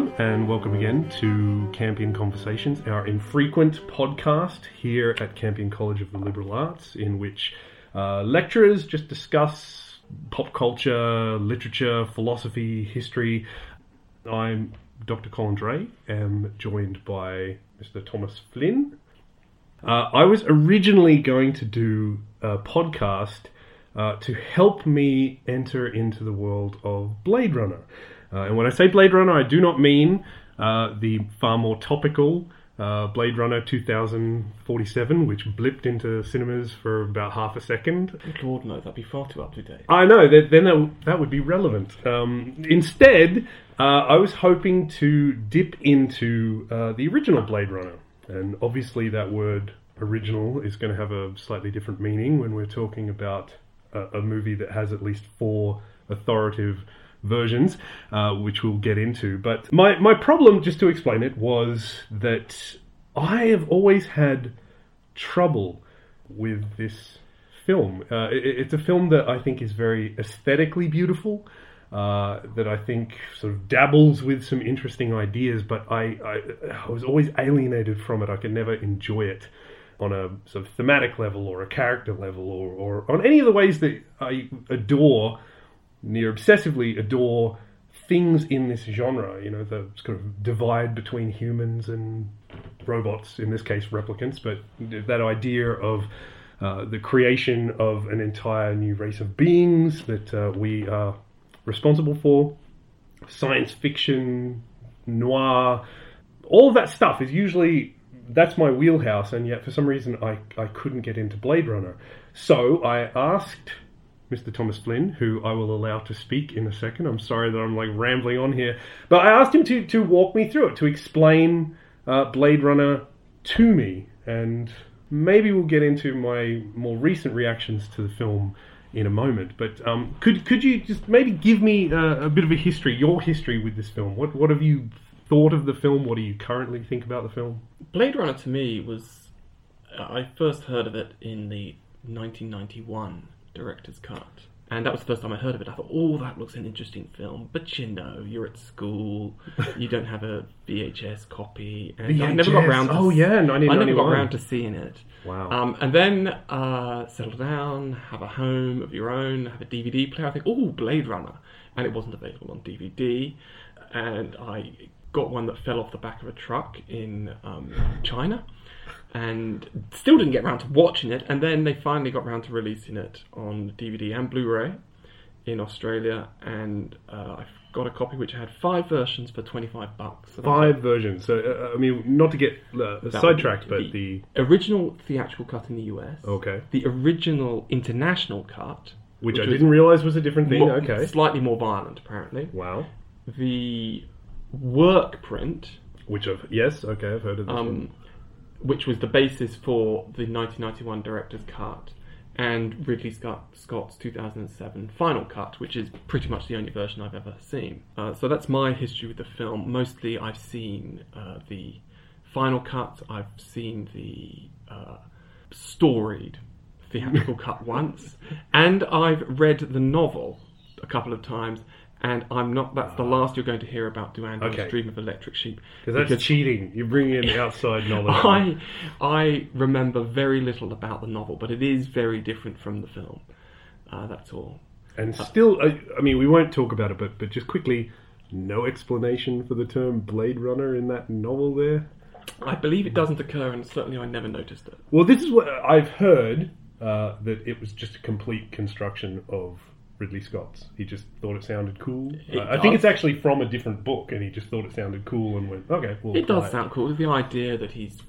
Hello, and welcome again to Campion Conversations, our infrequent podcast here at Campion College of the Liberal Arts, in which uh, lecturers just discuss pop culture, literature, philosophy, history. I'm Dr. Colin Dray, am joined by Mr. Thomas Flynn. Uh, I was originally going to do a podcast uh, to help me enter into the world of Blade Runner. Uh, and when I say Blade Runner, I do not mean uh, the far more topical uh, Blade Runner 2047, which blipped into cinemas for about half a second. Lord, no, that'd be far too up to date. I know, that, then that, that would be relevant. Um, instead, uh, I was hoping to dip into uh, the original Blade Runner. And obviously, that word original is going to have a slightly different meaning when we're talking about a, a movie that has at least four authoritative versions, uh, which we'll get into. But my, my problem, just to explain it, was that I have always had trouble with this film. Uh, it, it's a film that I think is very aesthetically beautiful. Uh, that I think sort of dabbles with some interesting ideas, but I, I, I was always alienated from it. I could never enjoy it on a sort of thematic level or a character level or, or on any of the ways that I adore, near obsessively adore things in this genre. You know, the sort of divide between humans and robots, in this case replicants, but that idea of uh, the creation of an entire new race of beings that uh, we are responsible for, science fiction, noir, all of that stuff is usually that's my wheelhouse, and yet for some reason I, I couldn't get into Blade Runner. So I asked Mr. Thomas Flynn, who I will allow to speak in a second. I'm sorry that I'm like rambling on here, but I asked him to, to walk me through it, to explain uh, Blade Runner to me, and maybe we'll get into my more recent reactions to the film in a moment. But um, could could you just maybe give me uh, a bit of a history, your history with this film? What what have you thought of the film? What do you currently think about the film? Blade Runner to me was. I first heard of it in the 1991 director's cut. And that was the first time I heard of it. I thought, oh, that looks an interesting film. But you know, you're at school, you don't have a VHS copy, and I never got VHS. around. To, Oh, yeah, I never got 1991. around to seeing it. Wow. Um, and then uh, settle down, have a home of your own, have a DVD player. I think, oh, Blade Runner, and it wasn't available on DVD. And I got one that fell off the back of a truck in um, China, and still didn't get around to watching it. And then they finally got around to releasing it on DVD and Blu-ray in Australia, and uh, I got a copy which had five versions for twenty-five bucks. So Five versions. So uh, I mean, not to get uh, sidetracked, but be the original theatrical cut in the US. okay, The original international cut, which, I didn't realize was a different thing. mo- okay. slightly more violent, apparently. Wow. The work print, Which I've yes, okay, I've heard of this. one. um, which was the basis for the 1991 director's cut, and Ridley Scott, Scott's 2007 final cut, which is pretty much the only version I've ever seen. Uh, so that's my history with the film. Mostly, I've seen uh, the final cut. I've seen the uh, storied theatrical cut once, and I've read the novel a couple of times. And I'm not. That's the last you're going to hear about Do Androids Okay. Dream of Electric Sheep. Because that's cheating. You bring in outside knowledge. I I remember very little about the novel, but it is very different from the film. Uh, that's all. and still, I, I mean, we won't talk about it, but but just quickly, no explanation for the term Blade Runner in that novel there. I believe it doesn't occur, and certainly I never noticed it. Well, this is what I've heard uh, that it was just a complete construction of Ridley Scott's. He just thought it sounded cool. It Uh, I think it's actually from a different book, and he just thought it sounded cool and went, okay, well, It does sound cool. The idea that he's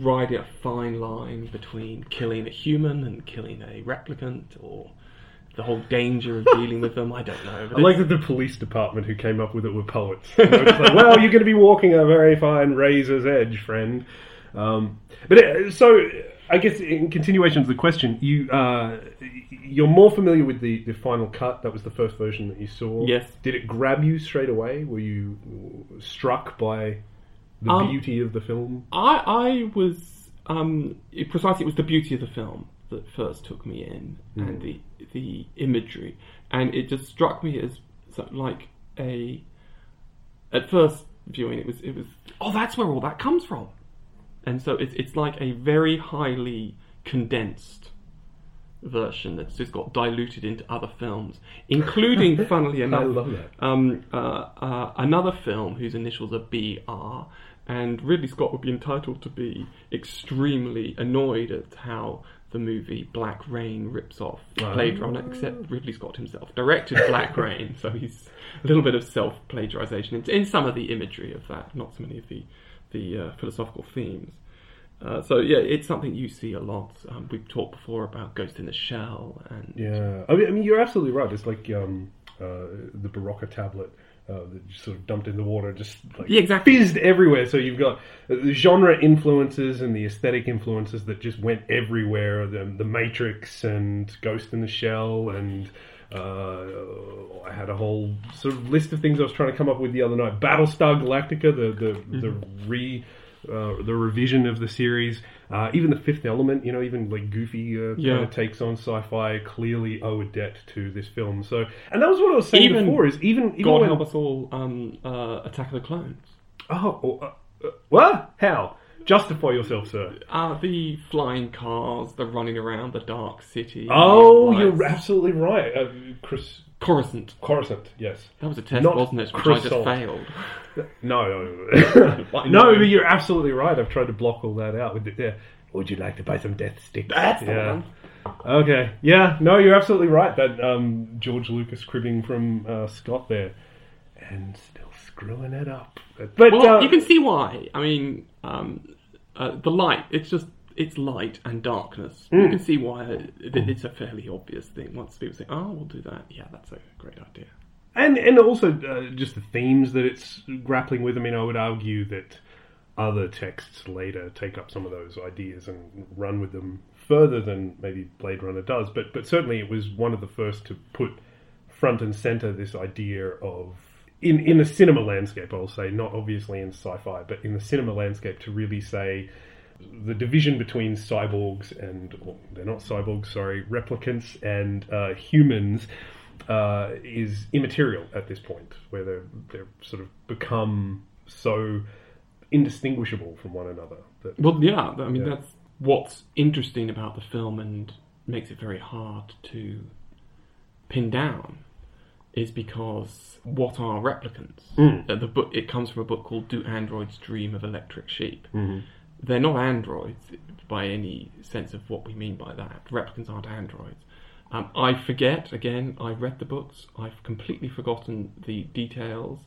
riding a fine line between killing a human and killing a replicant, or the whole danger of dealing with them. I don't know. I like that the police department who came up with it were poets. You know, it's like, well, you're going to be walking a very fine razor's edge, friend. Um, but uh, so, I guess in continuation of the question, you uh, you're more familiar with the, the final cut. That was the first version that you saw. Yes. Did it grab you straight away? Were you struck by the Um, beauty of the film? I I was um, it, precisely it was the beauty of the film that first took me in, and the the imagery, and it just struck me as like a at first viewing, it was it was oh that's where all that comes from, and so it's it's like a very highly condensed version that's just got diluted into other films, including, funnily enough. Um, uh, uh, another film whose initials are BR, and Ridley Scott would be entitled to be extremely annoyed at how the movie Black Rain rips off Blade Runner, except Ridley Scott himself directed Black Rain, so he's a little bit of self plagiarization in, in some of the imagery of that, not so many of the the uh, philosophical themes. Uh, so yeah, it's something you see a lot. Um, we've talked before about Ghost in the Shell, and Yeah, I mean, I mean, you're absolutely right. It's like um, uh, the Berocca tablet uh, that just sort of dumped in the water, just like Yeah, exactly. fizzed everywhere. So you've got the genre influences and the aesthetic influences that just went everywhere. The, the Matrix and Ghost in the Shell and. Uh, I had a whole sort of list of things I was trying to come up with the other night. Battlestar Galactica, the the, the re uh, the revision of the series, uh, even the Fifth Element, you know, even like goofy uh, Yeah. kind of takes on sci-fi, clearly owe a debt to this film. So, and that was what I was saying Even before. Is even, even God when, help us all, um, uh, Attack of the Clones. oh, oh, uh, uh, what? How? Justify yourself, sir. Uh, the flying cars, the running around the dark city. Oh, the you're absolutely right. Uh, Chris Coruscant. Coruscant, yes. That was a test, Not wasn't it? Which I just failed. No, no, you're absolutely right. I've tried to block all that out with the. Yeah. Would you like to buy some death sticks? That's the yeah. one. Okay. Yeah. No, you're absolutely right. That um, George Lucas cribbing from uh, Scott there, and still screwing it up. But Well, uh, you can see why. I mean, um, uh, the light, it's just, it's light and darkness. You Mm. can see why it, it's a fairly obvious thing. Once people say, oh, we'll do that. Yeah, that's a great idea. and and also uh, just the themes that it's grappling with. I mean, I would argue that other texts later take up some of those ideas and run with them further than maybe Blade Runner does. But but certainly it was one of the first to put front and center this idea of in in the cinema landscape. I'll say not obviously in sci-fi, but in the cinema landscape to really say the division between cyborgs and well, they're not cyborgs, sorry, replicants and uh, humans uh, is immaterial at this point, where they're they're sort of become so indistinguishable from one another. That Well, yeah, I mean, Yeah. that's what's interesting about the film and makes it very hard to pin down is because what are replicants? Mm. Uh, the book it comes from a book called "Do Androids Dream of Electric Sheep?" Mhm. They're not androids by any sense of what we mean by that. Replicants aren't androids. Um, I forget again. I read the books. I've completely forgotten the details.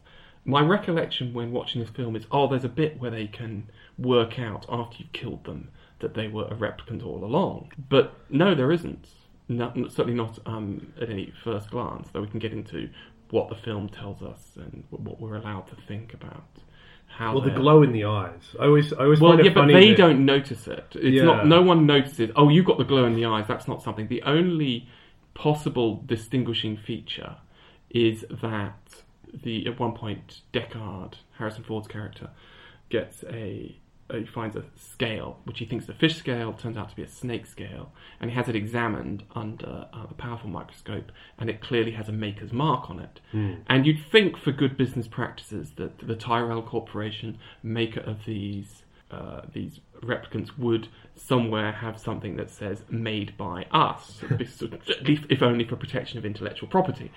My recollection when watching this film is, oh, there's a bit where they can work out after you've killed them that they were a replicant all along. But no, there isn't. Certainly not um, at any first glance. Though we can get into what the film tells us and what we're allowed to think about. How well, the glow in the eyes. I always I always well, find it yeah, but they that- don't notice it. It's Yeah. not. No one notices. Oh, you got the glow in the eyes. That's not something. The only possible distinguishing feature is that the at one point Deckard, Harrison Ford's character, gets a. uh, He finds a scale, which he thinks is a fish scale, turns out to be a snake scale, and he has it examined under uh, a powerful microscope, and it clearly has a maker's mark on it. And you'd think, for good business practices, that the Tyrell Corporation, maker of these uh, these replicants, would somewhere have something that says "made by us," at least if only for protection of intellectual property.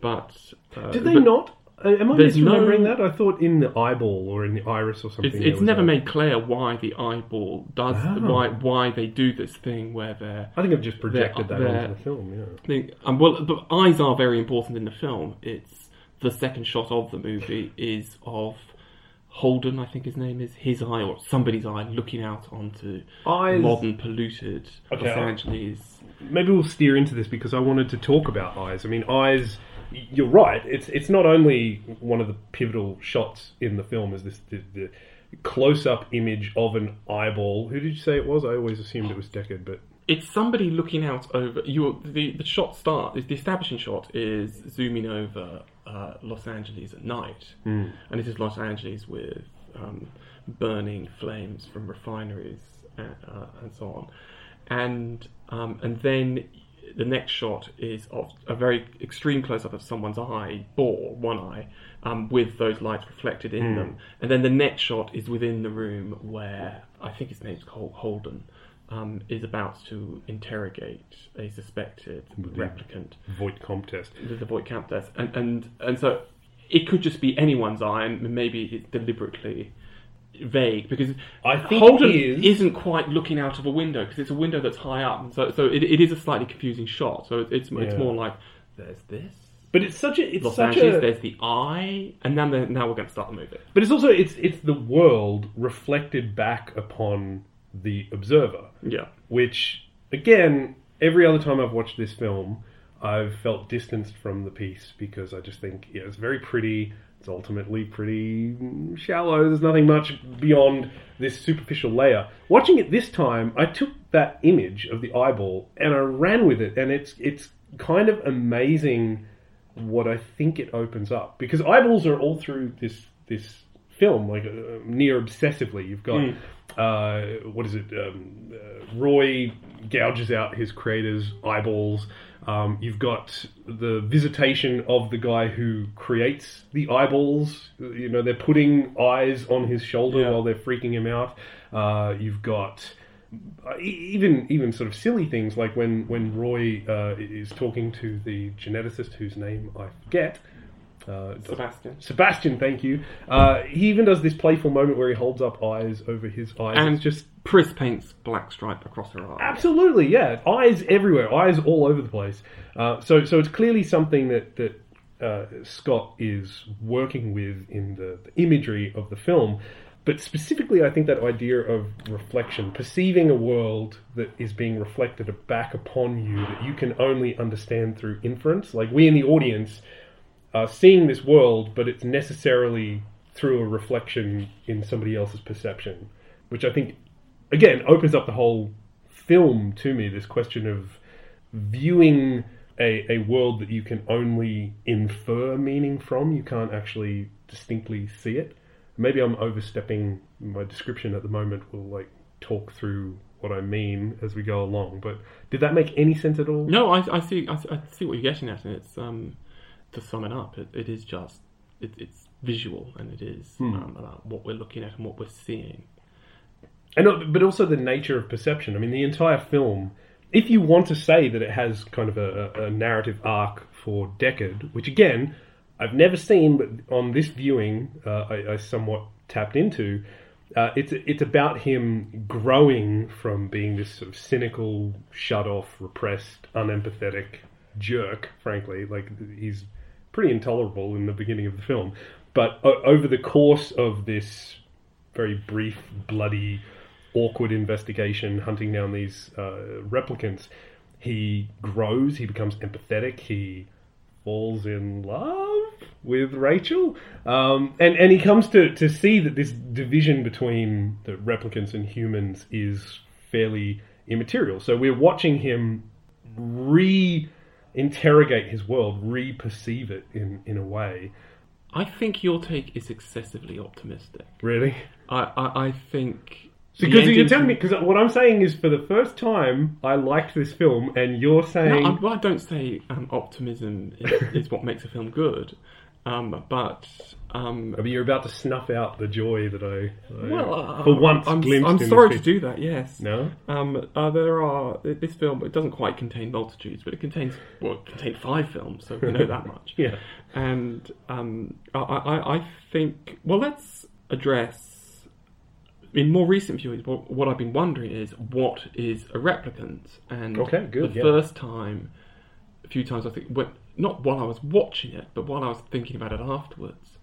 But uh, Did they but not? Uh, Am I There's misremembering no- that? I thought in the eyeball or in the iris or something. It's, there it's was never a- made clear why the eyeball does Oh. why why they do this thing where they're I think I've just projected that they're- onto the film. Yeah. Um, well, but eyes are very important in the film. It's the second shot of the movie is of Holden, I think his name is, his eye or somebody's eye looking out onto Eyes- modern polluted Okay, Los I'll- Angeles. maybe we'll steer into this because I wanted to talk about eyes. I mean, eyes. You're right. It's it's not only one of the pivotal shots in the film is this the, the close up image of an eyeball. Who did you say it was? I always assumed it was Deckard, but It's somebody looking out over you. The the shot start. Is the establishing shot is zooming over uh, Los Angeles at night, and it is Los Angeles with um, burning flames from refineries and, uh, and so on, and um, and then the next shot is of a very extreme close up of someone's eye, or one eye, um, with those lights reflected in them. And then the next shot is within the room where I think his name's Hol- Holden. Um, is about to interrogate a suspected replicant Voight-Kampff test. the, the Voight-Kampff test, and and and so it could just be anyone's eye, and maybe it's deliberately vague because I think Holden it is. not quite looking out of a window because it's a window that's high up, and so so it, it is a slightly confusing shot. So it's it's Yeah. more like there's this But it's such a it's Los such Angeles, a there's the eye, and then the, now we're going to start the movie. but it's also it's it's the world reflected back upon the observer. Yeah, which again every other time i've watched this film i've felt distanced from the piece because i just think yeah it's very pretty it's ultimately pretty mm, shallow there's nothing much beyond this superficial layer watching it this time i took that image of the eyeball and i ran with it and it's it's kind of amazing what i think it opens up because eyeballs are all through this this film like uh, near obsessively you've got uh, what is it? Um, uh, Roy gouges out his creator's eyeballs. Um, you've got the visitation of the guy who creates the eyeballs. You know, they're putting eyes on his shoulder Yeah. while they're freaking him out. Uh, you've got uh, even even sort of silly things like when when Roy uh, is talking to the geneticist whose name I forget. Uh, Sebastian. Sebastian, thank you. Uh, he even does this playful moment where he holds up eyes over his eyes. And it's just Pris paints black stripe across her eyes. absolutely, yeah, eyes everywhere, eyes all over the place. Uh, so, so it's clearly something that that uh, Scott is working with in the, the imagery of the film. But specifically, I think that idea of reflection, perceiving a world that is being reflected back upon you that you can only understand through inference. Like we in the audience are seeing this world, but it's necessarily through a reflection in somebody else's perception, which I think, again, opens up the whole film to me. This question of viewing a, a world that you can only infer meaning from, you can't actually distinctly see it. Maybe I'm overstepping my description at the moment. We'll like talk through what I mean as we go along. But did that make any sense at all? No, I, I see. I, I see what you're getting at, and it's um, to sum it up, it, it is just it, it's visual, and it is um, about what we're looking at and what we're seeing. And uh, but also the nature of perception. I mean, the entire film. If you want to say that it has kind of a, a- a narrative arc for Deckard, which again I've never seen, but on this viewing uh, I, I somewhat tapped into. Uh, it's it's about him growing from being this sort of cynical, shut off, repressed, unempathetic jerk. Frankly, like he's pretty intolerable in the beginning of the film, but o- over the course of this very brief, bloody, awkward investigation hunting down these uh, replicants, he grows, he becomes empathetic, he falls in love with Rachel, um, and and he comes to to see that this division between the replicants and humans is fairly immaterial. So we're watching him re interrogate his world, re perceive it in in a way. I think your take is excessively optimistic. Really. I, I, I think Because you're telling me, because what I'm saying is, for the first time, I liked this film, and you're No, saying, I, well, I don't say um, optimism is, is what makes a film good, um, but um, I mean, you're about to snuff out the joy that I, I well, uh, for once I'm, glimpsed I'm sorry to do that. Yes. No, Um, uh, there are this film. It doesn't quite contain multitudes, but it contains well, it contained five films, so we know that much. yeah, And um, I, I, I think well, let's address in more recent viewings. What, what I've been wondering is what is a replicant, and Okay, good, The yeah. first time, a few times I think, when, not while I was watching it, but while I was thinking about it afterwards,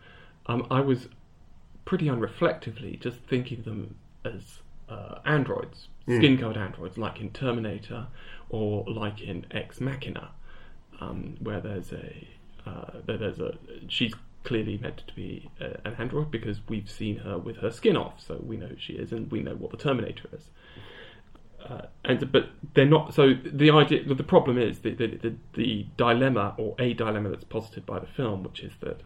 um, I was pretty unreflectively just thinking of them as uh, androids, skin-colored androids, like in Terminator or like in Ex Machina, um, where there's a uh, there, there's a she's clearly meant to be uh, an android because we've seen her with her skin off, so we know who she is and we know what the Terminator is. Uh, and but they're not. So the idea, the problem is the, the the the dilemma or a dilemma that's posited by the film, which is that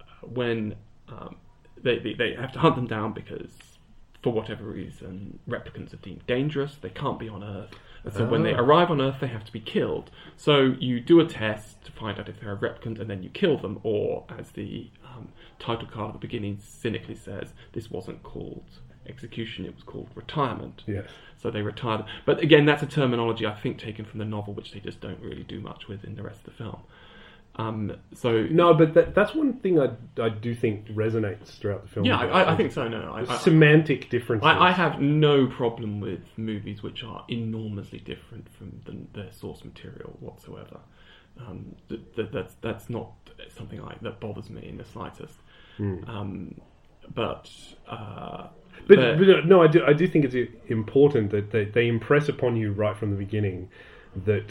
uh, when um, they, they they have to hunt them down because for whatever reason replicants are deemed dangerous, they can't be on Earth. And so when they Ah. arrive on Earth, they have to be killed. So you do a test to find out if they're a replicant, and then you kill them. Or, as the um, title card at the beginning cynically says, this wasn't called execution; it was called retirement. Yes. So they retired. But again, that's a terminology I think taken from the novel, which they just don't really do much with in the rest of the film. Um, so No, but that, that's one thing I, I do think resonates throughout the film. yeah, I, I think so. No, I, I, semantic differences. I, I have no problem with movies which are enormously different from the, their source material whatsoever. Um, th- th- that's that's not something like that bothers me in the slightest. Um, but uh, But, but uh, no, I do. I do think it's important that they, they impress upon you right from the beginning that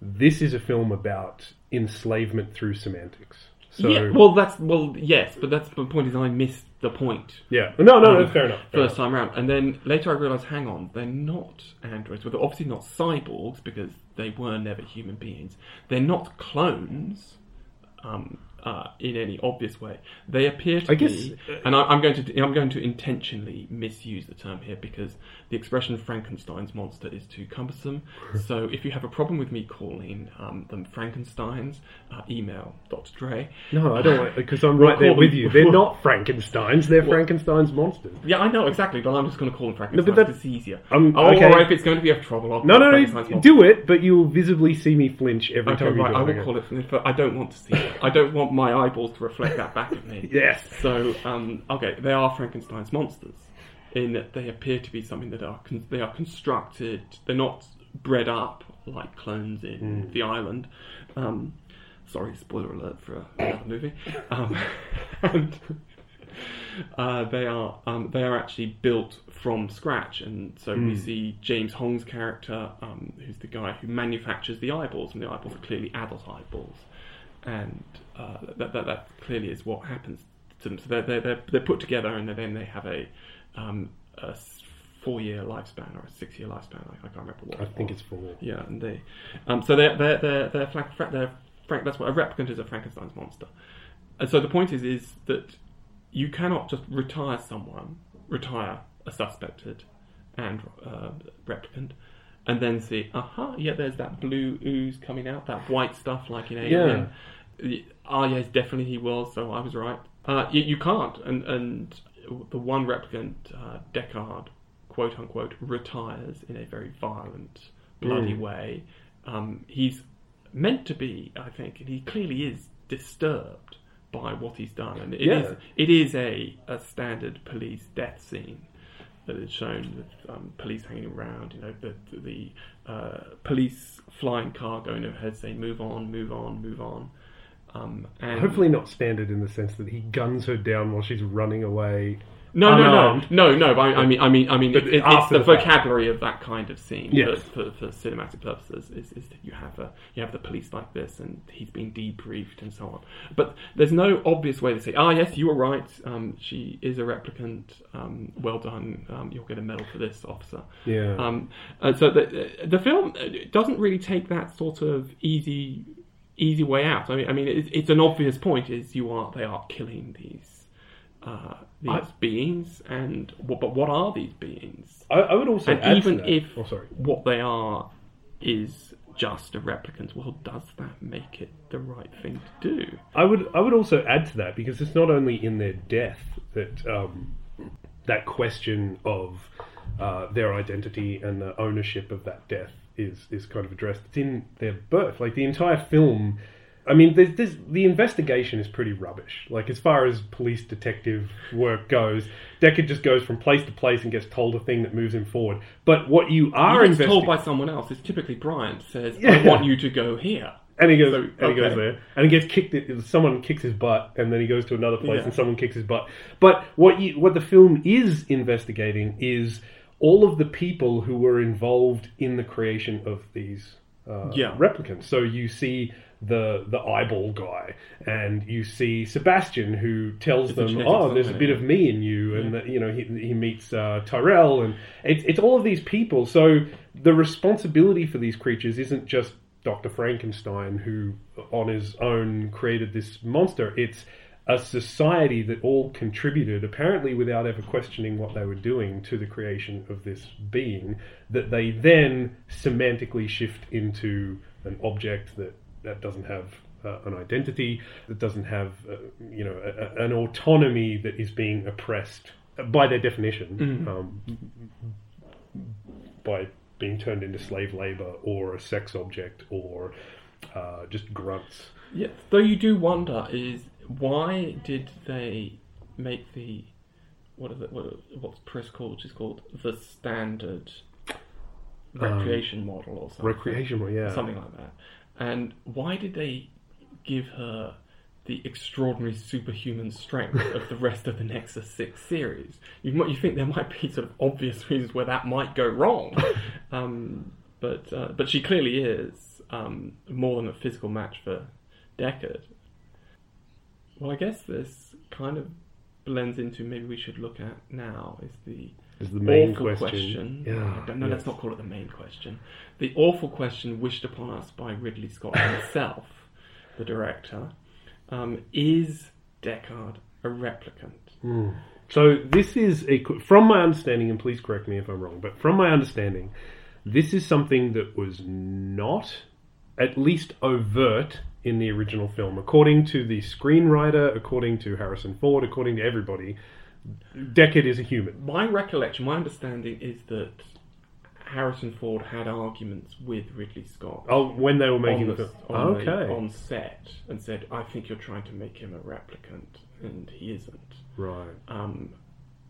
this is a film about enslavement through semantics. So yeah, well, that's well, yes, but that's the point. Is I missed the point yeah. no, no, no, um, fair enough. fair first time round, and then later I realised, hang on, they're not androids. Well, they're obviously not cyborgs because they were never human beings. They're not clones. Um, uh, in any obvious way, they appear to I guess- be, and I, I'm going to I'm going to intentionally misuse the term here because the expression Frankenstein's monster is too cumbersome. so if you have a problem with me calling um, them Frankenstein's, uh, email Dr. Dray. No, I don't because I'm right there with you. They're not Frankenstein's. They're Frankenstein's monsters. Yeah, I know exactly, but I'm just going to call them Frankenstein but that- because it's easier. Um, oh, okay. or if it's going to be a trouble, I'll No, no, no. Frankenstein's you. Do it, but you'll visibly see me flinch every Okay, time right. do I will call it. But I don't want to see it. I don't want my eyeballs to reflect that back at me. Yes. So, um, okay, they are Frankenstein's monsters in that they appear to be something that are con- they are constructed. They're not bred up like clones in the island. Um, sorry, spoiler alert for another movie. Um, and uh, they are um, they are actually built from scratch, and so we see James Hong's character, um, who's the guy who manufactures the eyeballs, and the eyeballs are clearly adult eyeballs, and uh, that, that that clearly is what happens them. So they're they're they're, they're put together, and then they have a, um, a four year lifespan or a six year lifespan. I, I can't remember what. I think it's four. Yeah, and they, um, so they're they're they're they're, frank, fra- they're frank. That's what a replicant is a Frankenstein's monster. And so the point is is that you cannot just retire someone, retire a suspected and uh, replicant, and then see, aha, yeah, there's that blue ooze coming out, that white stuff like in Alien. Y- Ah, yes, definitely he was. So I was right. Uh, you, you can't, and and the one replicant, uh, Deckard, quote unquote, retires in a very violent, bloody Mm. way. Um, he's meant to be, I think, and he clearly is disturbed by what he's done, and it is Yeah. it is a, a standard police death scene that is shown with um, police hanging around. You know, the the uh, police flying car going overhead saying "Move on, move on, move on." Um, and Hopefully not standard in the sense that he guns her down while she's running away. no, no, no, no, no. But I, mean, I mean, I mean, it, it, it's the, the fact. vocabulary of that kind of scene Yes. for, for, cinematic purposes is, is that you have a you have the police like this, and he's being debriefed and so on. But there's no obvious way to say, "Ah, yes, you were right. Um, she is a replicant. Um, well done. Um, you'll get a medal for this, officer." Yeah. Um, and so the the film doesn't really take that sort of easy easy way out. I mean, I mean, it's, it's an obvious point: is you are they are killing these uh, these I- beings, and what, but what are these beings? I, I would also And add even to that. if oh, sorry. what they are is just a replicant, well, does that make it the right thing to do? I would I would also add to that because it's not only in their death that um, that question of uh, their identity and the ownership of that death is is kind of addressed. It's in their birth. Like the entire film. I mean, there's, there's, the investigation is pretty rubbish. Like as far as police detective work goes, Deckard just goes from place to place and gets told a thing that moves him forward. But what you are told by someone else. is typically Bryant says, Yeah. "I want you to go here." And he goes, So, and he goes there, and he gets kicked. Someone kicks his butt, and then he goes to another place, Yeah. and someone kicks his butt. But what you, what the film is investigating is all of the people who were involved in the creation of these uh, Yeah. replicants. So you see the the eyeball guy, and you see Sebastian, who tells It's them, "Oh, there's a bit of me in you," and that, you know he, he meets uh, Tyrell, and it's it's all of these people. So the responsibility for these creatures isn't just Dr. Frankenstein, who on his own created this monster. It's a society that all contributed, apparently without ever questioning what they were doing to the creation of this being, that they then semantically shift into an object that, that doesn't have uh, an identity, that doesn't have, uh, you know, a, a, an autonomy that is being oppressed by their definition, um, by being turned into slave labor or a sex object or uh, just grunts. Yeah, though you do wonder is why did they make the what is it? What, what's Pris called? Which is called the standard recreation model or something. Recreational, yeah. something like that. And why did they give her the extraordinary superhuman strength of the rest of the Nexus Six series? You might you think there might be sort of obvious reasons where that might go wrong, um, but uh, but she clearly is um, more than a physical match for Deckard. Well, I guess this kind of blends into maybe we should look at now is the Is the main awful question. Yeah, no, let's not call it the main question. The awful question wished upon us by Ridley Scott himself, the director, um, is Deckard a replicant? So this is a from my understanding, and please correct me if I'm wrong, but from my understanding, this is something that was not at least overt in the original film, according to the screenwriter, according to Harrison Ford, according to everybody. Deckard is a human. My recollection, my understanding is that Harrison Ford had arguments with Ridley Scott. Oh, when they were making on, the the, film. on, the- on set and said, I think you're trying to make him a replicant, and he isn't. right. Um,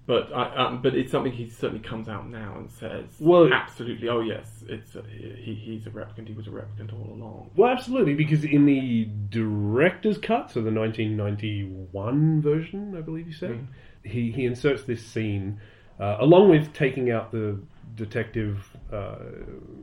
but I, um, but it's something he certainly comes out now and says, Well- absolutely, oh yes, it's a, he, he's a replicant. He was a replicant all along. Well, absolutely, because in the director's cut, so the 1991 version, I believe you said, Mm. he, he inserts this scene, uh, along with taking out the detective uh,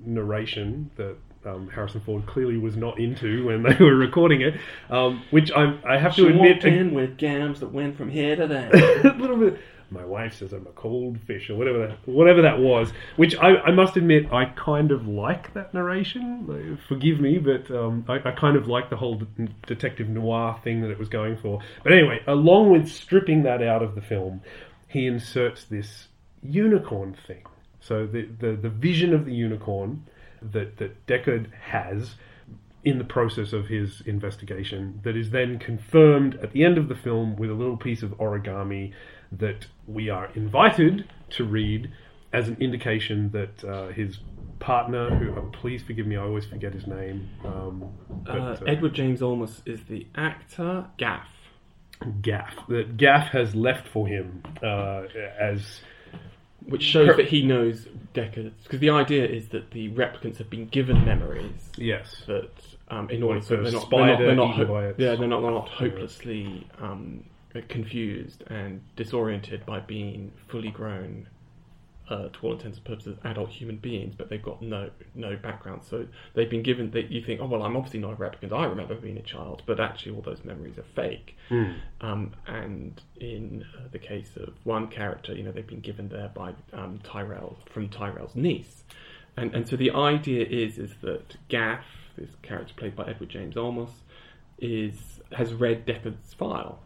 narration that um, Harrison Ford clearly was not into when they were recording it, um, which I, I have She to admit, walked in with gams that went from here to there. a little bit. My wife says I'm a cold fish, or whatever that, whatever that was. Which I, I must admit, I kind of like that narration. Forgive me, but um, I, I kind of like the whole de- detective noir thing that it was going for. But anyway, along with stripping that out of the film, he inserts this unicorn thing. So the the, the vision of the unicorn that that Deckard has in the process of his investigation that is then confirmed at the end of the film with a little piece of origami that we are invited to read as an indication that uh, his partner, who oh, please forgive me, I always forget his name, um, but, Uh, uh, Edward James Olmos is the actor. Gaff. Gaff, that Gaff has left for him uh, as Which shows Per- that he knows Deckard. Because the idea is that the replicants have been given memories yes, that, um, in order Like so they're not, they're not, they're not ho- yeah, they're not, they're not hopelessly um, confused and disoriented by being fully grown, uh, to all intents and purposes, adult human beings, but they've got no no background. So they've been given. that you think, oh well, I'm obviously not a replicant. I remember being a child, but actually, all those memories are fake. Um, and in uh, the case of one character, you know, they've been given there by um, Tyrell from Tyrell's niece, and and so the idea is is that Gaff, this character played by Edward James Olmos, is has read Deckard's file,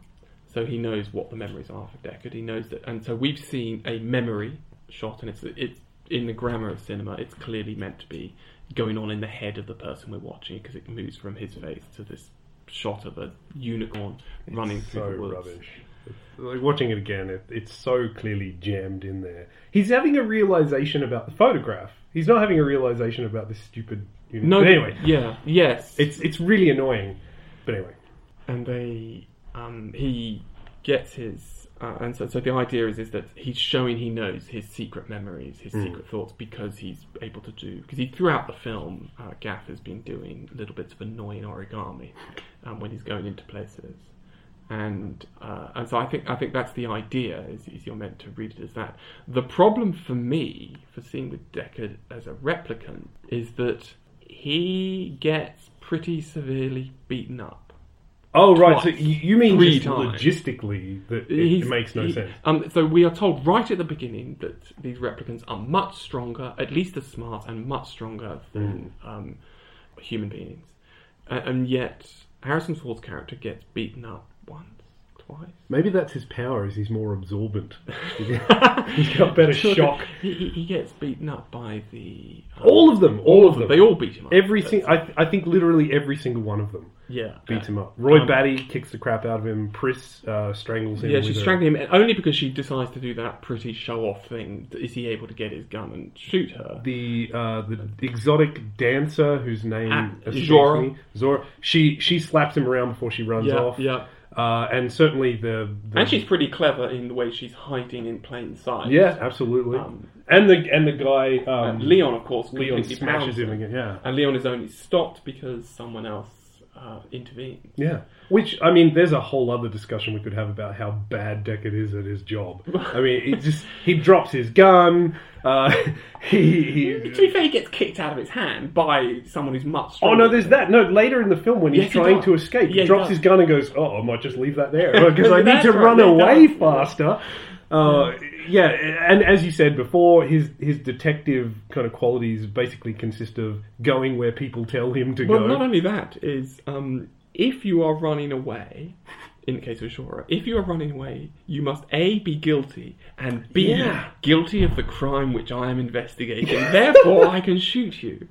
so he knows what the memories are for Deckard. He knows that, and so we've seen a memory shot, and it's it's in the grammar of cinema. It's clearly meant to be going on in the head of the person we're watching because it moves from his face to this shot of a unicorn running through so the woods. rubbish. Like watching it again, it, it's so clearly jammed in there. He's having a realization about the photograph. He's not having a realization about this stupid. Unicorn. No, but anyway, yeah, yes, it's it's really annoying. But anyway, and they um, he gets his uh, and so, so the idea is is that he's showing he knows his secret memories his secret thoughts because he's able to do because he throughout the film uh, Gaff has been doing little bits of annoying origami um, when he's going into places. And uh, and so I think I think that's the idea is, is you're meant to read it as that. The problem for me for seeing with Deckard as a replicant is that he gets pretty severely beaten up oh right, so you, mean Three just times. logistically that it, He's- it makes no he- sense. Um, so we are told right at the beginning that these replicants are much stronger, at least as smart and much stronger than Hmm. um, human beings, A- and yet Harrison Ford's character gets beaten up once, twice. Maybe that's his power. Is he's more absorbent. he's got better shock. He, he, gets beaten up by the um, All of them. All of them. They all beat him up. Every sing- I, I think literally every single one of them yeah beats uh, him up. Roy um, Batty kicks the crap out of him. Pris uh, strangles him. Yeah, a- strangling him only because she decides to do that pretty show-off thing. Is he able to get his gun and shoot her? the uh, the exotic dancer whose name escapes Zhora. me. Zhora. She she slaps him around before she runs Yeah, off. yeah. Uh, and certainly the, the And she's pretty clever in the way she's hiding in plain sight. yeah, absolutely. Um, and the and the guy um, Leon, of course, Leon smashes him. again. Yeah, And Leon is only stopped because someone else uh, intervened. yeah. Which I mean, there's a whole other discussion we could have about how bad Deckard is at his job. I mean, he just he drops his gun. Uh, he, To he be fair, he gets kicked out of his hand by someone who's much Oh no, there's that. No, later in the film when he's Yes, trying does. to escape, Yeah, he he drops does. his gun and goes, "Oh, I might just leave that there because I need to right, run away faster." Uh, yeah, and as you said before, his his detective kind of qualities basically consist of going where people tell him to Well, go. not only that is um, if you are running away, in the case of Zhora, if you are running away, you must a be guilty and b Yeah. guilty of the crime which I am investigating. Therefore, I can shoot you.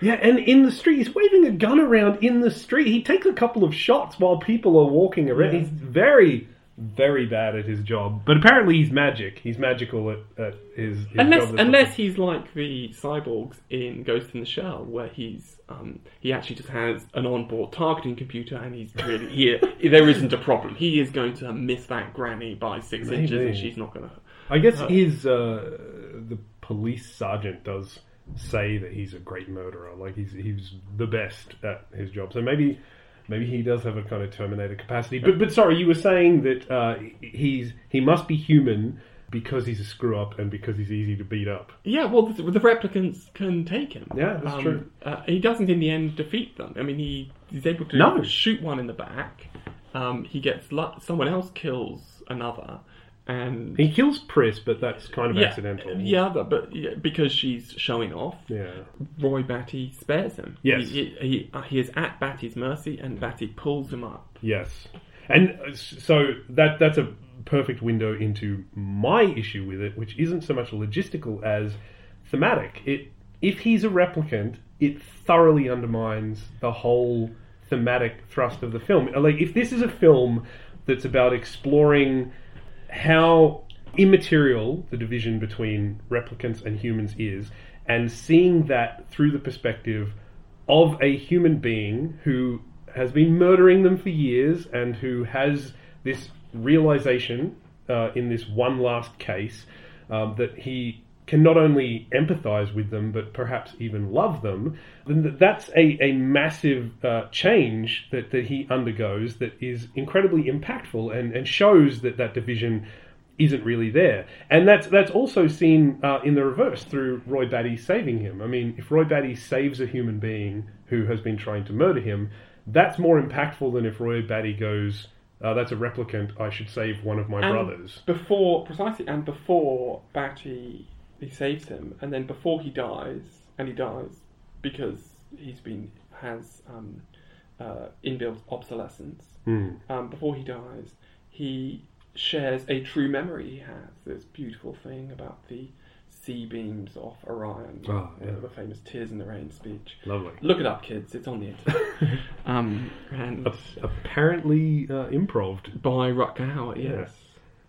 Yeah, and in the street, he's waving a gun around in the street. He takes a couple of shots while people are walking around. Yeah. He's very, very bad at his job. But apparently, he's magic. He's magical at, at his, his Unless, job. unless he's like the cyborgs in Ghost in the Shell, where he's um, he actually just has an onboard targeting computer, and he's really he, there isn't a problem. He is going to miss that granny by six Maybe. inches, and she's not going to. I guess his uh, the police sergeant does say that he's a great murderer. Like he's he's the best at his job. So maybe maybe he does have a kind of Terminator capacity. But but sorry, you were saying that uh, he's he must be human because he's a screw up and because he's easy to beat up. Yeah, well, the, the replicants can take him. Yeah, that's true. Uh, he doesn't, in the end, defeat them. I mean, he he's able to No. shoot one in the back. Um, he gets someone else kills another, and He kills Pris, but that's kind of yeah, accidental. Yeah, but, yeah, because she's showing off, Yeah. Roy Batty spares him. Yes. he, he, he, uh, is at Batty's mercy, and Batty pulls him up. Yes, and uh, so that that's a perfect window into my issue with it, which isn't so much logistical as thematic. It if he's a replicant, it thoroughly undermines the whole thematic thrust of the film. Like if this is a film that's about exploring how immaterial the division between replicants and humans is, and seeing that through the perspective of a human being who has been murdering them for years and who has this realization uh, in this one last case um, that he can not only empathize with them but perhaps even love them, then that's a, a massive uh, change that, that he undergoes that is incredibly impactful and, and shows that that division isn't really there. And that's that's also seen uh, in the reverse through Roy Batty saving him. I mean, if Roy Batty saves a human being who has been trying to murder him, that's more impactful than if Roy Batty goes, uh, "That's a replicant. I should save one of my And brothers." Before, precisely, and before Batty he saves him, and then before he dies, and he dies because he's been has um, uh, inbuilt obsolescence. Hmm. Um, before he dies, he shares a true memory he has. This beautiful thing about the C-beams off Orion, Oh, yeah. the famous "Tears in the Rain" speech. Lovely. Look it up, kids. It's on the internet. um, and Apparently uh, improved. by Rutger Hauer, yes. Yes.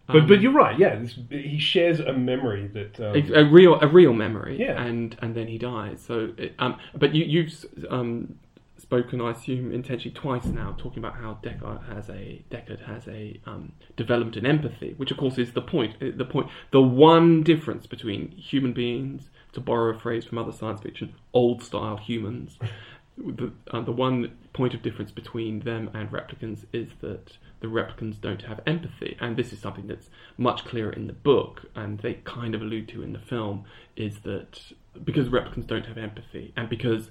But Um, but you're right. Yeah, this, he shares a memory that. Um, a, a real a real memory, Yeah. and and then he dies. So, it, um, but you you've um spoken, I assume, intentionally twice now, talking about how Deckard has a Deckard has a um, development in empathy, which of course is the point. uh, The point, the one difference between human beings, to borrow a phrase from other science fiction, old style humans. The, uh, the one point of difference between them and replicants is that the replicants don't have empathy, and this is something that's much clearer in the book, and they kind of allude to in the film, is that because replicants don't have empathy, and because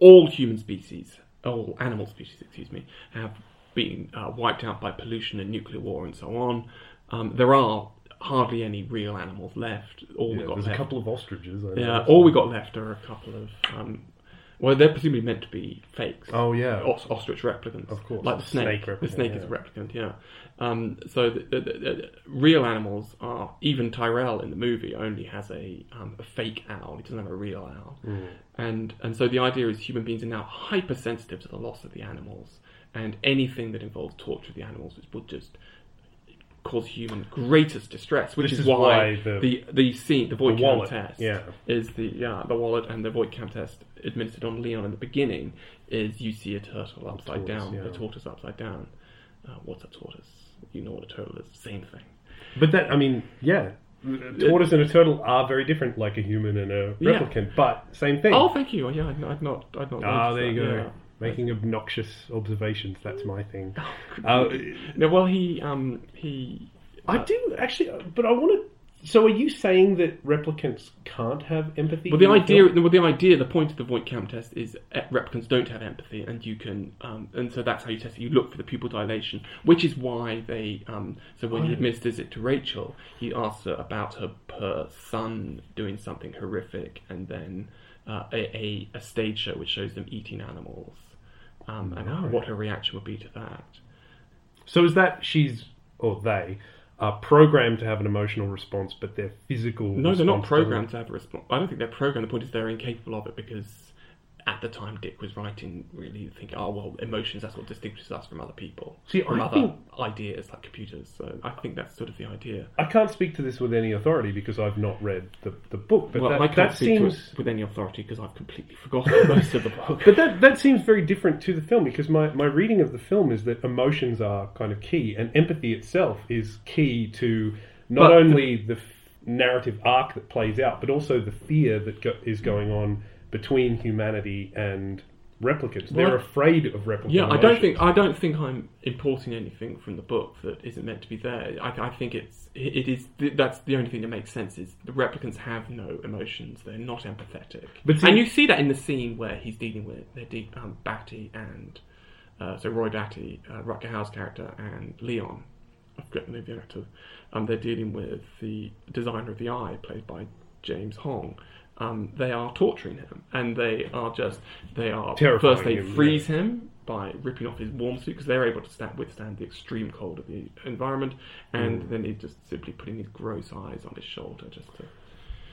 all human species, all animal species, excuse me, have been uh, wiped out by pollution and nuclear war and so on, um, there are hardly any real animals left. All yeah, we got there's left a couple of ostriches. I yeah, all we got left are a couple of um, Well, they're presumably meant to be fakes. Oh yeah. Os- ostrich replicants, Of course. like the snake. Snake the replicant, snake is a replicant, yeah. Um, so the, the, the, the real animals are even Tyrell in the movie only has a um, a fake owl. He doesn't have a real owl, Mm. and and so the idea is human beings are now hypersensitive to the loss of the animals, and anything that involves torture of the animals which would just cause human greatest distress, which is, is why, why the- the the scene the void the wallet, test yeah. is the yeah the wallet and the Voight-Kampff test administered on Leon in the beginning is you see a turtle upside tortoise, down, yeah. a tortoise upside down. Uh, what's a tortoise? You know what a turtle is. Same thing. But that, I mean, yeah, a tortoise and a turtle are very different, like a human and a Yeah. replicant, but same thing. Oh, thank you. Yeah, I'd, I'd not. I'd not. Ah, there you that, go. yeah. Making obnoxious observations. That's my thing. Oh, Uh, No, well, he um he. I do actually, uh, but I want to. So, are you saying that replicants can't have empathy? Well, the idea, film? well, the idea, the point of the Voight-Kampff test is uh, replicants don't have empathy, and you can, um, and so that's how you test it. You look for the pupil dilation, which is why they. Um, so when he Oh. administers it to Rachael, he asks her about her her son doing something horrific, and then uh, a, a a stage show which shows them eating animals, um, and how, Right. what her reaction would be to that. So, is that she's or they are programmed to have an emotional response, but their physical No, they're not programmed to have a response. I don't think they're programmed. The point is they're incapable of it because at the time Dick was writing, really thinking, oh well, emotions that's what distinguishes us from other people, See, from I other think- ideas like computers. So I think that's sort of the idea. I can't speak to this with any authority because I've not read the, the book, but well, that, I can't that speak seems. to it with any authority because I've completely forgotten most of the book. But that, that seems very different to the film because my, my reading of the film is that emotions are kind of key and empathy itself is key to not But- only the f- narrative arc that plays out, but also the fear that go- is going on between humanity and replicants. They're Well, afraid of replicants. Yeah, I don't think I don't think I'm importing anything from the book that isn't meant to be there. I, I think it's it, is that's the only thing that makes sense is the replicants have no emotions. They're not empathetic. But see- and you see that in the scene where he's dealing with they're de- um, Batty and uh, so Roy Batty, uh, Rutger Hauer's character, and Leon. I forget the name of the actor. Um, they're dealing with the designer of the eye, played by James Hong. Um, they are torturing him, and they are just they are Terrifying first they him, freeze him by ripping off his warm suit because they're able to stand, withstand the extreme cold of the environment, and then they just simply putting his gross eyes on his shoulder just to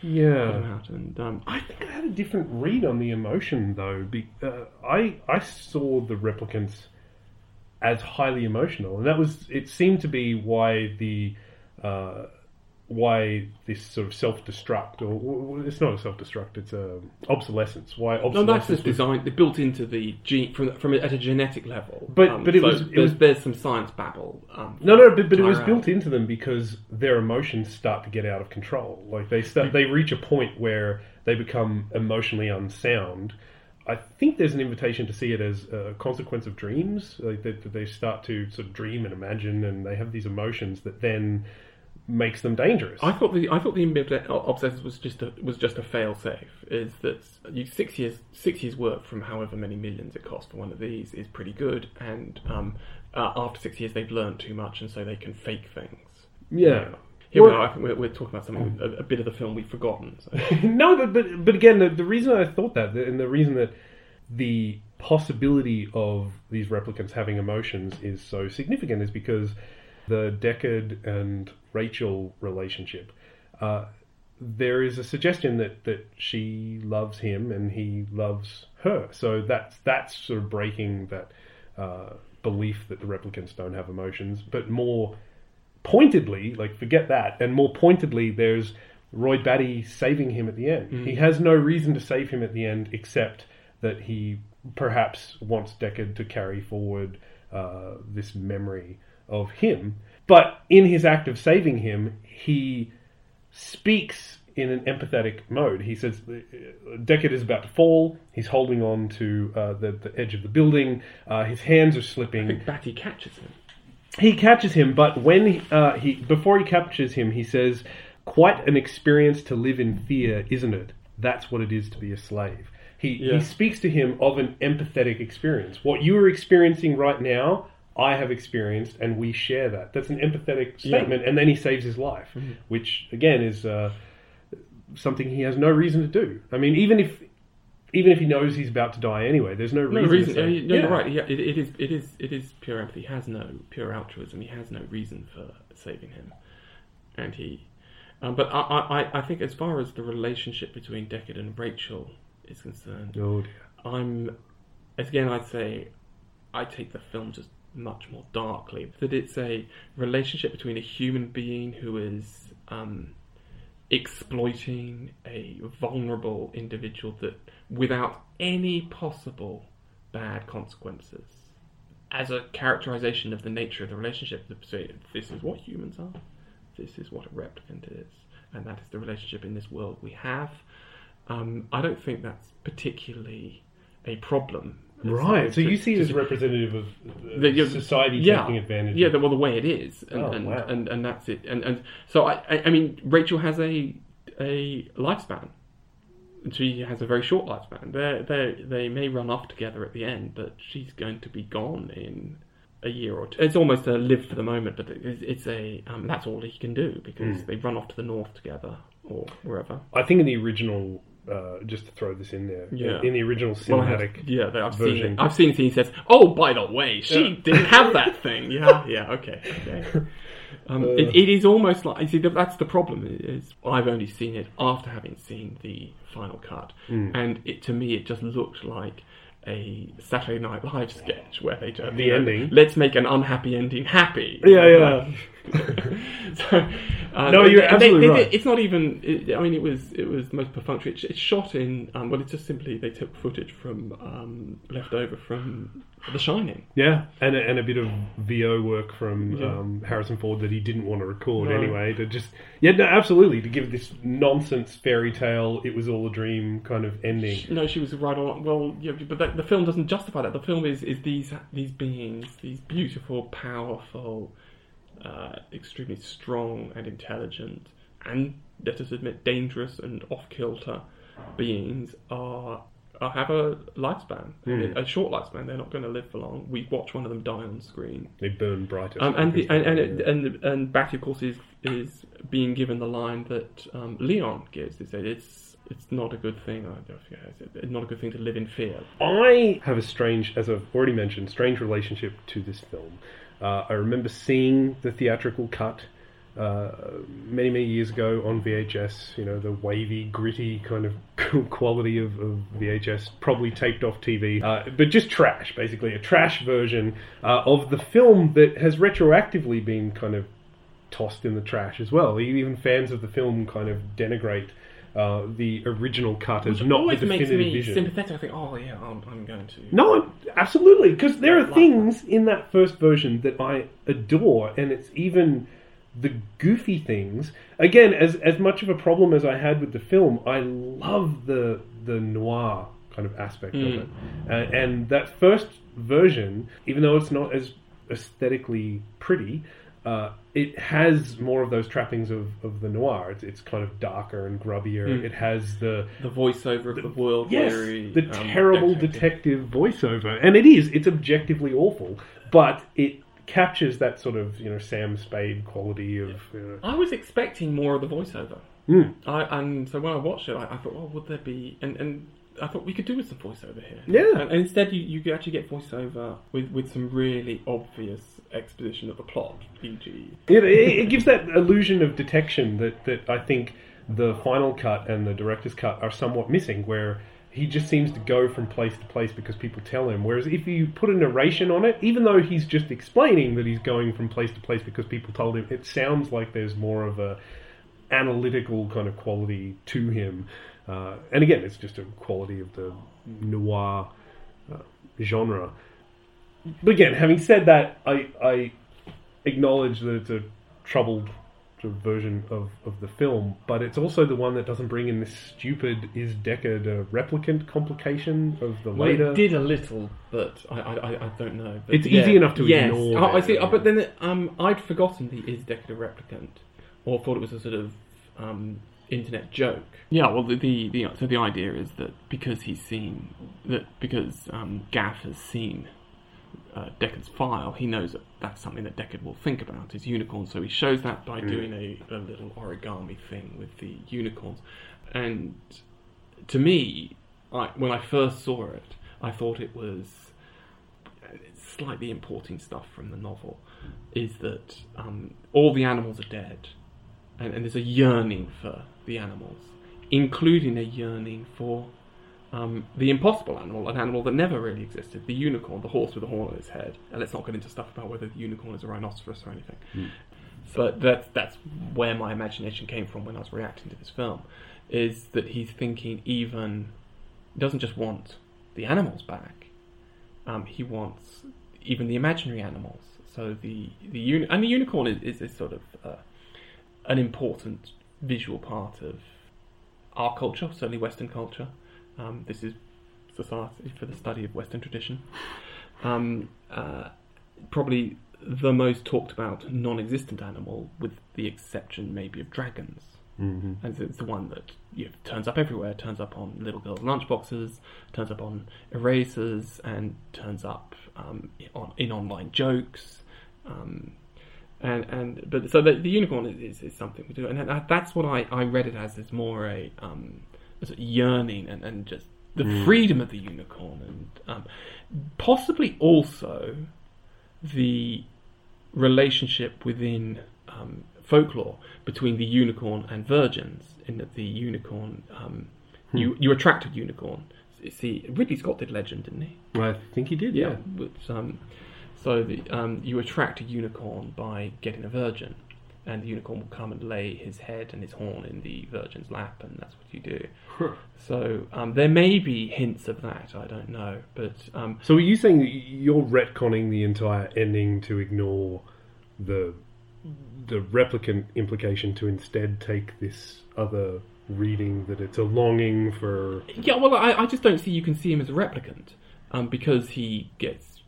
yeah put him Yeah. out. And um, I think I had a different read on the emotion though. Be, uh, I I saw the replicants as highly emotional, and that was it. Seemed to be why the uh, why this sort of self destruct, or it's not a self destruct, it's a obsolescence. Why obsolescence? no, that's just designed. They're built into the gene from from at a genetic level. Um, But- but it so was- it there's, was- there's some science babble. Um, No, no, but, but it was built into them because their emotions start to get out of control. Like they start, they reach a point where they become emotionally unsound. I think there's an invitation to see it as a consequence of dreams. Like that, that they start to sort of dream and imagine, and they have these emotions that then makes them dangerous. I thought the I thought the Obsessors obsessors was just a was just a fail safe. Is that you six years six years work from however many millions it costs for one of these is pretty good, and um, uh, after six years they've learned too much, and so they can fake things. yeah. Here we are. I think we're, we're talking about something a, a bit of the film we've forgotten. So. no, but, but but again, the, the reason I thought that, and the reason that the possibility of these replicants having emotions is so significant, is because the Deckard and Rachael relationship. Uh, there is a suggestion that, that she loves him and he loves her. So that's that's sort of breaking that uh, belief that the replicants don't have emotions, but more pointedly, like forget that, and more pointedly, there's Roy Batty saving him at the end. He has no reason to save him at the end except that he perhaps wants Deckard to carry forward uh, this memory of him. But in his act of saving him, he speaks in an empathetic mode. He says Deckard is about to fall. He's holding on to uh, the, the edge of the building. Uh, his hands are slipping I think Batty catches him. he catches him, but when he, uh, he before he captures him, he says, "Quite an experience to live in fear, isn't it? That's what it is to be a slave." He Yeah. he speaks to him of an empathetic experience. What you are experiencing right now, I have experienced, and we share that. That's an empathetic Yeah. statement, and then he saves his life, which again is uh, something he has no reason to do. I mean, even if even if he knows he's about to die anyway, there's no reason. No reason. to say- no, Yeah. you're right. Yeah, it, it is. It is. It is pure empathy. He has no pure altruism. He has no reason for saving him, and he. Um, but I, I, I- I think as far as the relationship between Deckard and Rachael is concerned, Oh dear. I'm, again, I'd say, I take the film just much more darkly. That it's a relationship between a human being who is um, exploiting a vulnerable individual that, without any possible bad consequences, as a characterization of the nature of the relationship, this is what humans are, this is what a replicant is, and that is the relationship in this world we have. Um, I don't think that's particularly a problem. Right. So you see it as representative of uh, that society yeah, taking advantage. Yeah, of the, well, the way it is, and Oh, and, wow. and, and that's it. And and so I, I, mean, Rachael has a a lifespan. She has a very short lifespan. They they they may run off together at the end, but she's going to be gone in a year or two. It's almost a live for the moment, but it's, it's a um, that's all he can do because Hmm. they run off to the north together or wherever. I think in the original, uh, just to throw this in there, Yeah. in the original Well, have- cinematic, yeah, I've seen version. it. I've seen. He says, "Oh, by the way, she Yeah. didn't have that thing." Yeah, yeah, okay, okay. Um, Uh. it, it is almost like you see that- that's the problem. Is I've only seen it after having seen the final cut, Hmm. and it to me it just looked like a Saturday Night Live sketch where they just The you know, ending. Let's make an unhappy ending happy. Yeah, yeah. so, uh, No, you're absolutely they- right. It's not even. It, I mean, it was it was most perfunctory. It's, it's shot in. Um, well, it's just simply they took footage from um, left over from The Shining. yeah, and a, and a bit of VO work from Yeah. um, Harrison Ford that he didn't want to record No. anyway. To just yeah, no, absolutely to give this nonsense fairy tale, it was all a dream kind of ending. No, she was right on. Well, yeah, but that, the film doesn't justify that. The film is, is these these beings, these beautiful, powerful, uh, extremely strong and intelligent, and let us admit, dangerous and off kilter beings are. are have a lifespan, Hmm. a short lifespan. They're not going to live for long. We watch one of them die on screen, They burn brighter. um, and, the, and and it, and and Batty, of course, is is being given the line that um, Leon gives. They said it's it's not a good thing. I don't forget, it's not a good thing to live in fear. I have a strange, as I've already mentioned, strange relationship to this film. Uh, I remember seeing the theatrical cut uh, many, many years ago on VHS. You know, the wavy, gritty kind of quality of, of VHS, probably taped off TV, uh, but just trash, basically a trash version uh, of the film that has retroactively been kind of tossed in the trash as well. Even fans of the film kind of denigrate. Uh, the original cut as Which not always the makes definitive me vision. sympathetic. I think, oh yeah, I'm, I'm going to. No, absolutely, because there are Like things in that first version that I adore, and it's even the goofy things. Again, as as much of a problem as I had with the film, I love the the noir kind of aspect of Mm. it, uh, and that first version, even though it's not as aesthetically pretty. Uh, it has more of those trappings of, of the noir. It's, it's kind of darker and grubbier. Mm. It has the The voiceover of the world Yes, the um, terrible detective. detective voiceover, and it is. It's objectively awful, but it captures that sort of you know Sam Spade quality of. Uh, I was expecting more of the voiceover. Mm, I, and so when I watched it, I, I thought, well, would there be? And, and I thought we could do with some voiceover here. Yeah. And, and instead, you, you actually get voiceover with, with some really obvious exposition of the plot, e.g. it, it, it gives that illusion of detection that that I think the final cut and the director's cut are somewhat missing, where. He just seems to go from place to place because people tell him. Whereas if you put a narration on it, even though he's just explaining that he's going from place to place because people told him, it sounds like there's more of a analytical kind of quality to him. Uh, and again, it's just a quality of the noir uh, genre. But again, having said that, I, I acknowledge that it's a troubled sort of version of, of the film, but it's also the one that doesn't bring in this stupid is Deckard a replicant complication of the Well, later. it did a little, but I, I, I- I don't know. But It's easy enough to yes. ignore Oh, I that. see. Oh, but then um, I'd forgotten the is Deckard a replicant, or thought it was a sort of um, internet joke. Yeah. Well, the, the the so the idea is that because he's seen that because um, Gaff has seen uh, Deckard's file, he knows that that's something that Deckard will think about his unicorns. So he shows that by doing a, a little origami thing with the unicorns, and to me, I, when I first saw it, I thought it was uh, slightly importing stuff from the novel. Is that um, all the animals are dead, and, and there's a yearning for the animals, including a yearning for um, the impossible animal, an animal that never really existed, the unicorn, the horse with a horn on its head. And let's not get into stuff about whether the unicorn is a rhinoceros or anything. But that's that's where my imagination came from when I was reacting to this film, is that he's thinking even he doesn't just want the animals back, um, he wants even the imaginary animals. So the the uni- and the unicorn is, is, is sort of uh, an important visual part of our culture, certainly Western culture. Um, this is Society for the Study of Western Tradition. Um, uh, probably the most talked about non-existent animal, with the exception maybe of dragons. Mm-hmm. And it's the one that you know, turns up everywhere. Turns up on little girls' lunchboxes, turns up on erasers, and turns up um, on, in online jokes. Um, and and but so the, the unicorn is, is, is something we do, and that, that's what I, I read it as is more a, um, a sort of yearning and, and just the freedom of the unicorn, and um, possibly also the relationship within um, folklore between the unicorn and virgins, in that the unicorn, um, you you attract a unicorn. See, Ridley Scott did Legend, didn't he? I think he did. Yeah. Which, um, so the, um, you attract a unicorn by getting a virgin, and the unicorn will come and lay his head and his horn in the virgin's lap, and that's what you do. So um, there may be hints of that. I don't know, but um, So are you saying that you're retconning the entire ending to ignore the the replicant implication to instead take this other reading that it's a longing for yeah, well, I, I just don't see you can see him as a replicant um, because he gets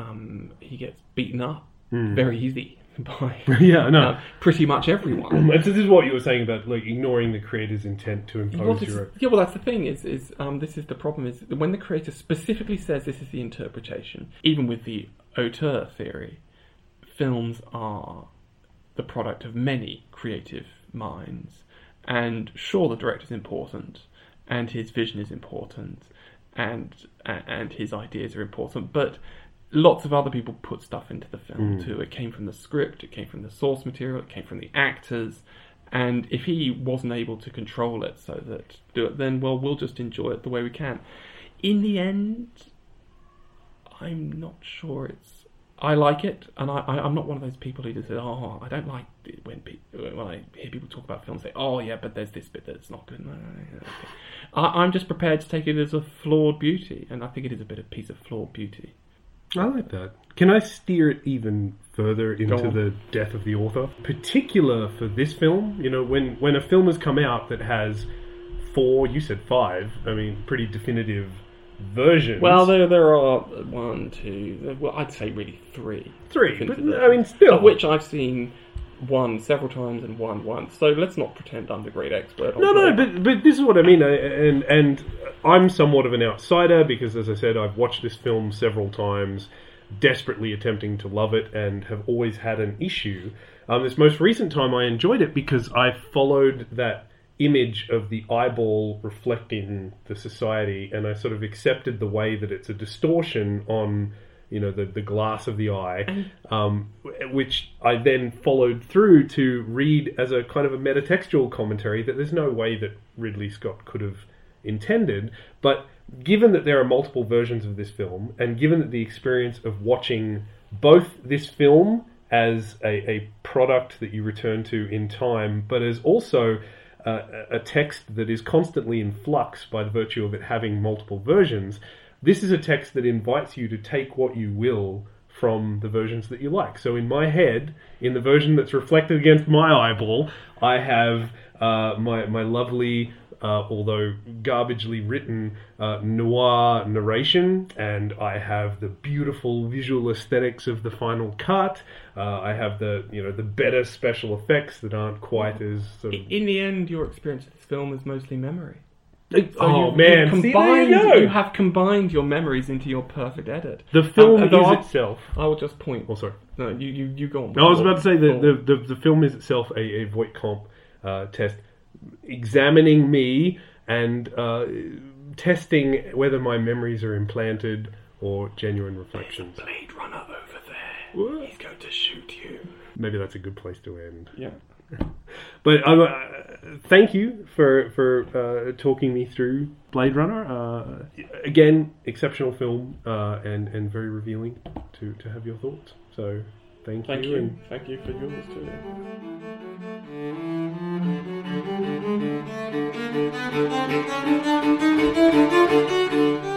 um, he gets beaten up very easy by yeah no uh, pretty much everyone. And so this is what you were saying about like ignoring the creator's intent to impose Well, this- your yeah, well, that's the thing. Is is um, this is the problem? Is when the creator specifically says this is the interpretation, even with the auteur theory, films are the product of many creative minds, and sure, the director's important, and his vision is important, and and his ideas are important, but lots of other people put stuff into the film mm. too. It came from the script, it came from the source material, it came from the actors. And if he wasn't able to control it so that do it, then well, we'll just enjoy it the way we can. In the end, I'm not sure it's. I like it, and I, I, I'm not one of those people who just say, "Oh, I don't like it when pe- when I hear people talk about films." Say, "Oh, yeah, but there's this bit that's not good." I, I'm just prepared to take it as a flawed beauty, and I think it is a bit of piece of flawed beauty. I like that. Can I steer it even further into on. the death of the author? Particular for this film, you know, when when a film has come out that has four, you said five, I mean, pretty definitive versions. Well, there there are one, two, well, I'd say really three. three, but I mean, still, of which I've seen one several times and one once. So let's not pretend I'm the great expert. On No, no, but but this is what I mean, I- and and I'm somewhat of an outsider because, as I said, I've watched this film several times, desperately attempting to love it, and have always had an issue. Um, this most recent time, I enjoyed it because I followed that image of the eyeball reflecting the society, and I sort of accepted the way that it's a distortion on. You know the, the glass of the eye, um, which I then followed through to read as a kind of a metatextual commentary that there's no way that Ridley Scott could have intended. But given that there are multiple versions of this film, and given that the experience of watching both this film as a, a product that you return to in time, but as also uh, a a text that is constantly in flux by the virtue of it having multiple versions, this is a text that invites you to take what you will from the versions that you like. So in my head, in the version that's reflected against my eyeball, I have uh, my my lovely, uh, although garbagely written, uh, noir narration, and I have the beautiful visual aesthetics of the final cut. Uh, I have the you know the better special effects that aren't quite as sort of. In the end, your experience of this film is mostly memory. So oh you've- man, you've See, there combined, you go. you have combined your memories into your perfect edit. the film Um, is I'll- itself. I will just point. Oh, sorry. No, you, you, you go on. No, I was about to say the the, the, the film is itself a, a Voight-Kampff uh, test, examining me and uh, testing whether my memories are implanted or genuine reflections. Blade Runner over there. What? He's going to shoot you. Maybe that's a good place to end. Yeah. But um, uh, thank you for for uh, talking me through Blade Runner. Uh, again, exceptional film uh, and and very revealing to to have your thoughts. So thank, Thank you. you. And Thank you for yours too.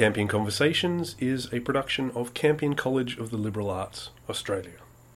Campion Conversations is a production of Campion College of the Liberal Arts, Australia.